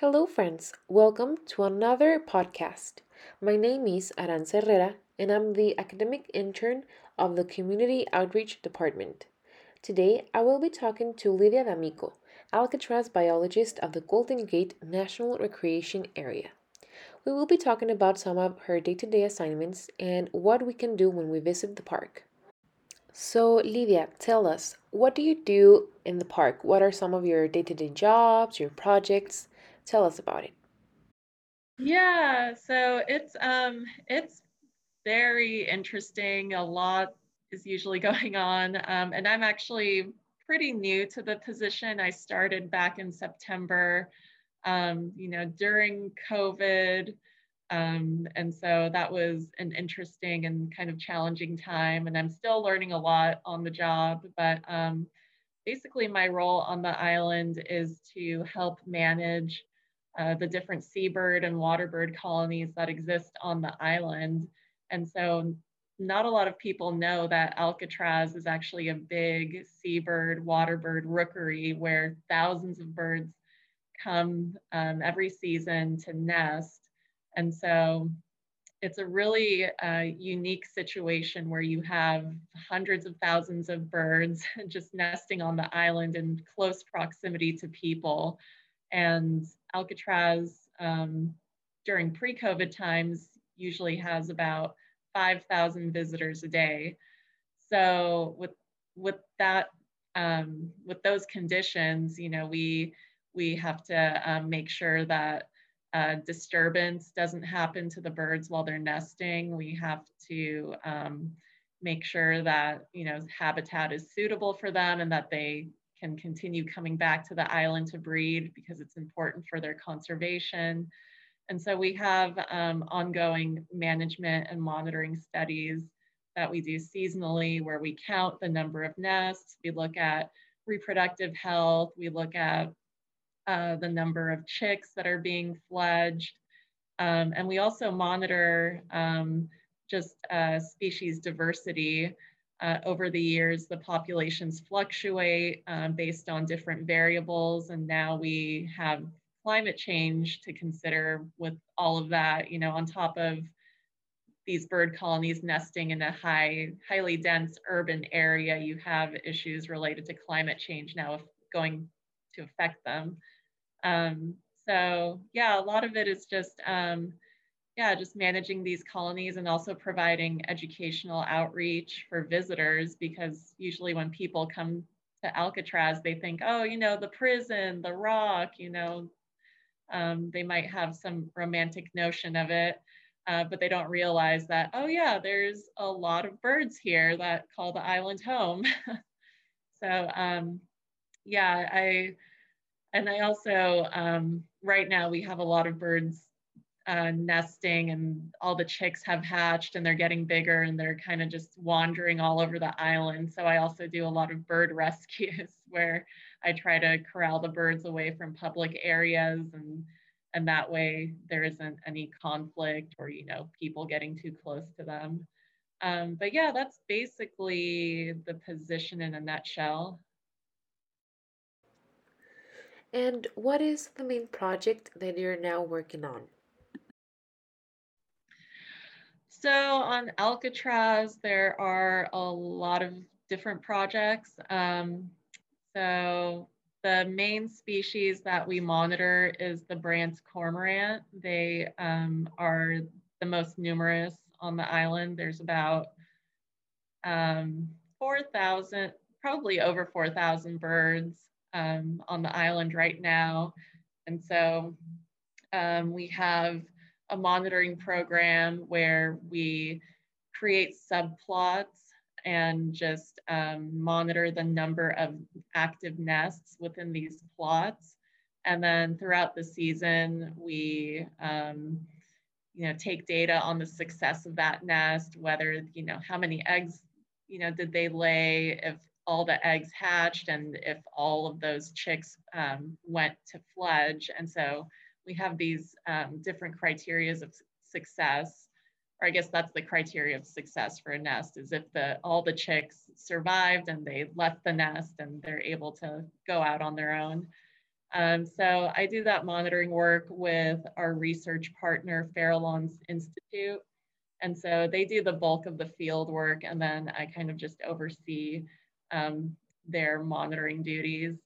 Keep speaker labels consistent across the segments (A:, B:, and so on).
A: Hello, friends. Welcome to another podcast. My name is Aranza Herrera, and I'm the academic intern of the Community Outreach Department. Today, I will be talking to Lydia D'Amico, Alcatraz biologist of the Golden Gate National Recreation Area. We will be talking about some of her day to day assignments and what we can do when we visit the park. So, Lydia, tell us, what do you do in the park? What are some of your day to day jobs, your projects? Tell us about it.
B: Yeah, so it's um it's very interesting. A lot is usually going on, um, and I'm actually pretty new to the position. I started back in September, um, you know, during COVID. Um, and so that was an interesting and kind of challenging time. And I'm still learning a lot on the job. But um, basically, my role on the island is to help manage uh, the different seabird and waterbird colonies that exist on the island. And so not a lot of people know that Alcatraz is actually a big seabird, waterbird rookery where thousands of birds come um, every season to nest. And so it's a really uh, unique situation where you have hundreds of thousands of birds just nesting on the island in close proximity to people. And Alcatraz um, during pre-COVID times usually has about 5,000 visitors a day. So with with that um, with those conditions, you know, we we have to um, make sure that uh, disturbance doesn't happen to the birds while they're nesting. We have to um, make sure that you know habitat is suitable for them and that they can continue coming back to the island to breed because it's important for their conservation. And so we have um, ongoing management and monitoring studies that we do seasonally where we count the number of nests, we look at reproductive health, we look at uh, the number of chicks that are being fledged, um, and we also monitor um, just uh, species diversity uh, over the years, the populations fluctuate um, based on different variables, and now we have climate change to consider with all of that, you know, on top of these bird colonies nesting in a high, highly dense urban area, you have issues related to climate change now going to affect them. Um, so yeah, a lot of it is just um, yeah, just managing these colonies and also providing educational outreach for visitors because usually when people come to Alcatraz, they think, oh, you know, the prison, the rock, you know, um, they might have some romantic notion of it, uh, but they don't realize that, oh, yeah, there's a lot of birds here that call the island home. so, um, yeah, I, and I also, um, right now we have a lot of birds uh, nesting and all the chicks have hatched and they're getting bigger and they're kind of just wandering all over the island. So I also do a lot of bird rescues where I try to corral the birds away from public areas and and that way there isn't any conflict or you know people getting too close to them. Um, but yeah, that's basically the position in a nutshell.
A: And what is the main project that you're now working on?
B: So on Alcatraz, there are a lot of different projects. Um, so the main species that we monitor is the Brandt's cormorant. They um, are the most numerous on the island. There's about um, 4,000, probably over 4,000 birds um, on the island right now. And so um, we have a monitoring program where we create subplots and just um, monitor the number of active nests within these plots. And then throughout the season, we um, you know, take data on the success of that nest, whether, you know, how many eggs, you know, did they lay, if all the eggs hatched and if all of those chicks um, went to fledge. And so we have these um, different criteria of success, or I guess that's the criteria of success for a nest is if the all the chicks survived and they left the nest and they're able to go out on their own. Um, so I do that monitoring work with our research partner, Farallon's Institute. And so they do the bulk of the field work, and then I kind of just oversee um, their monitoring duties.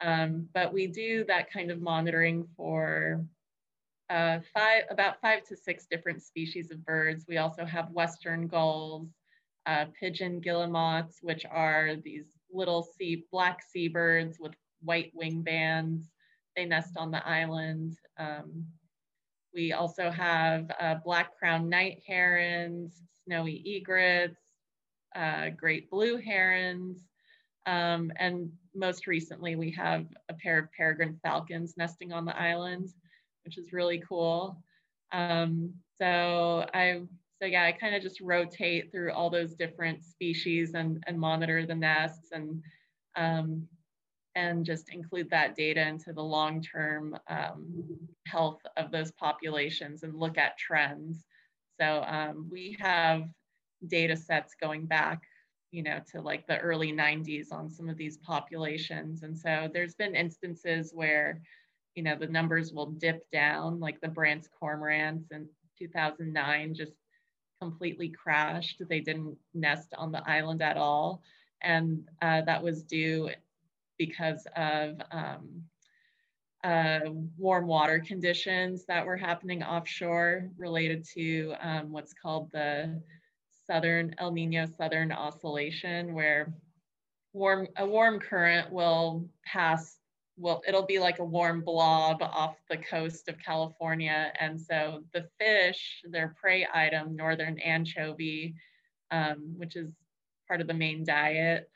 B: Um, but we do that kind of monitoring for uh, five, about five to six different species of birds. We also have western gulls, uh, pigeon guillemots, which are these little sea, black seabirds with white wing bands. They nest on the island. Um, we also have uh, black crowned night herons, snowy egrets, uh, great blue herons, um, and most recently we have a pair of peregrine falcons nesting on the island, which is really cool. Um, so I, so yeah, I kind of just rotate through all those different species and, and monitor the nests and um, and just include that data into the long-term um, health of those populations and look at trends. So um, we have data sets going back, you know, to like the early 90s on some of these populations. And so there's been instances where, you know, the numbers will dip down, like the Brandt's cormorants in 2009 just completely crashed. They didn't nest on the island at all. And uh, that was due because of um, uh, warm water conditions that were happening offshore related to um, what's called the southern El Nino Southern Oscillation, where warm a warm current will pass. Well, it'll be like a warm blob off the coast of California, and so the fish, their prey item, northern anchovy, um, which is part of the main diet,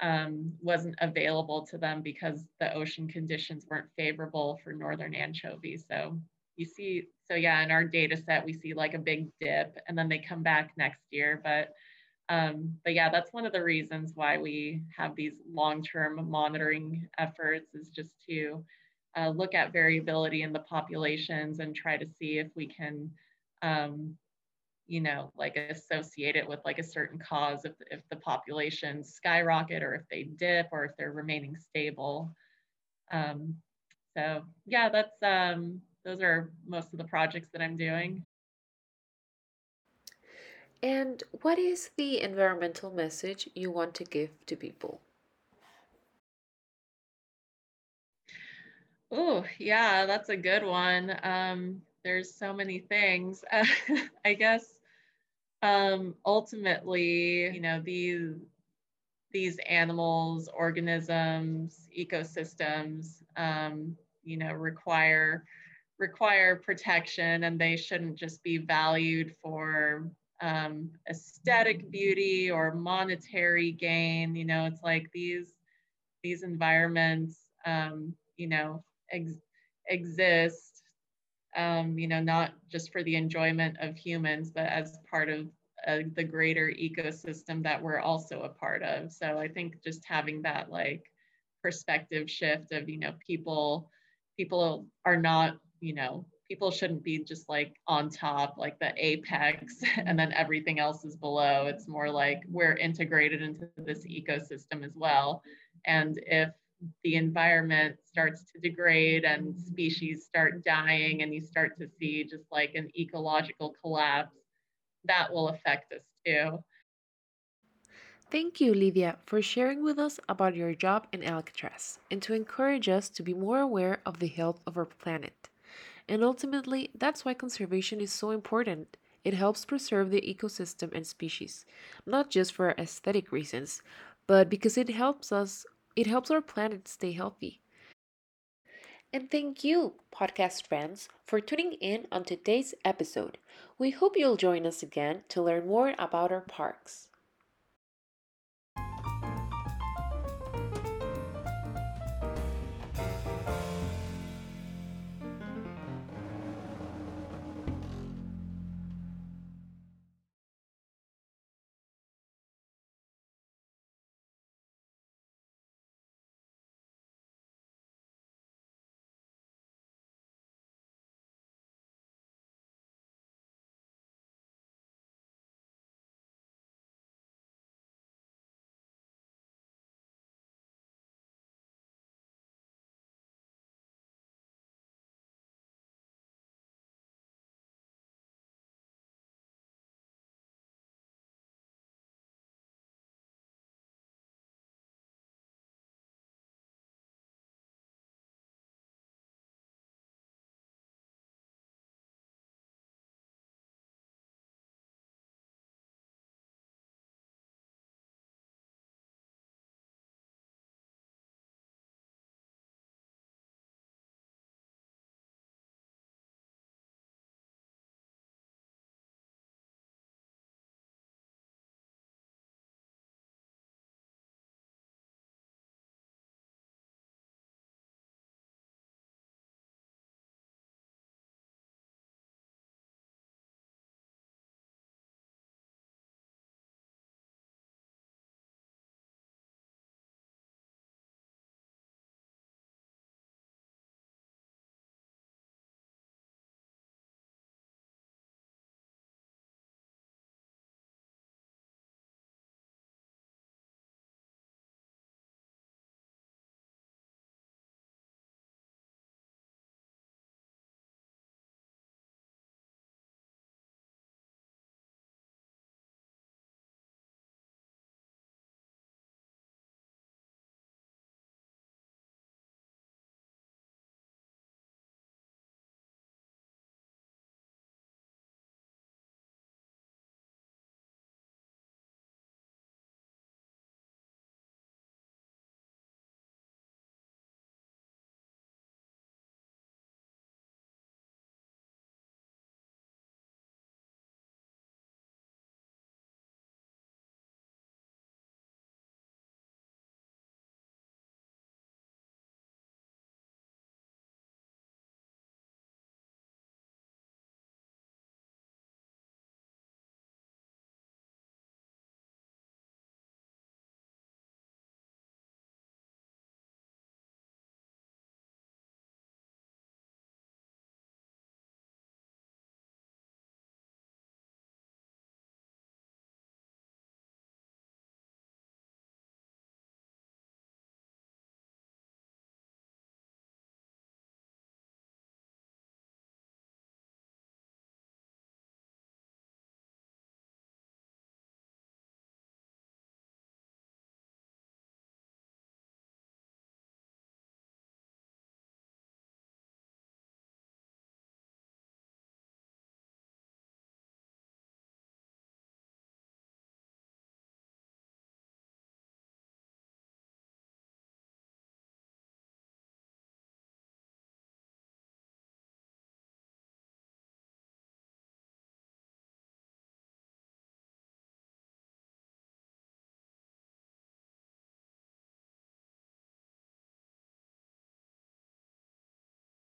B: um, wasn't available to them because the ocean conditions weren't favorable for northern anchovy So you see, so yeah, in our data set, we see like a big dip and then they come back next year. But um, but yeah, that's one of the reasons why we have these long-term monitoring efforts is just to uh, look at variability in the populations and try to see if we can um, you know, like associate it with like a certain cause if, if the populations skyrocket or if they dip or if they're remaining stable. Um, so yeah, that's, um, those are most of the projects that I'm doing.
A: And what is the environmental message you want to give to people?
B: Oh, yeah, that's a good one. Um, there's so many things. Uh, I guess um, ultimately, you know, these these animals, organisms, ecosystems, um, you know, require require protection, and they shouldn't just be valued for um, aesthetic beauty or monetary gain. You know, it's like these these environments, um, you know, ex- exist um, you know, not just for the enjoyment of humans, but as part of uh, the greater ecosystem that we're also a part of. So I think just having that like perspective shift of, you know, people, people are not, you know, people shouldn't be just like on top, like the apex, and then everything else is below. It's more like we're integrated into this ecosystem as well. And if the environment starts to degrade and species start dying and you start to see just like an ecological collapse, that will affect us too.
A: Thank you, Lydia, for sharing with us about your job in Alcatraz and to encourage us to be more aware of the health of our planet. And ultimately, that's why conservation is so important. It helps preserve the ecosystem and species, not just for aesthetic reasons, but because it helps us it helps our planet stay healthy. And thank you, podcast friends, for tuning in on today's episode. We hope you'll join us again to learn more about our parks.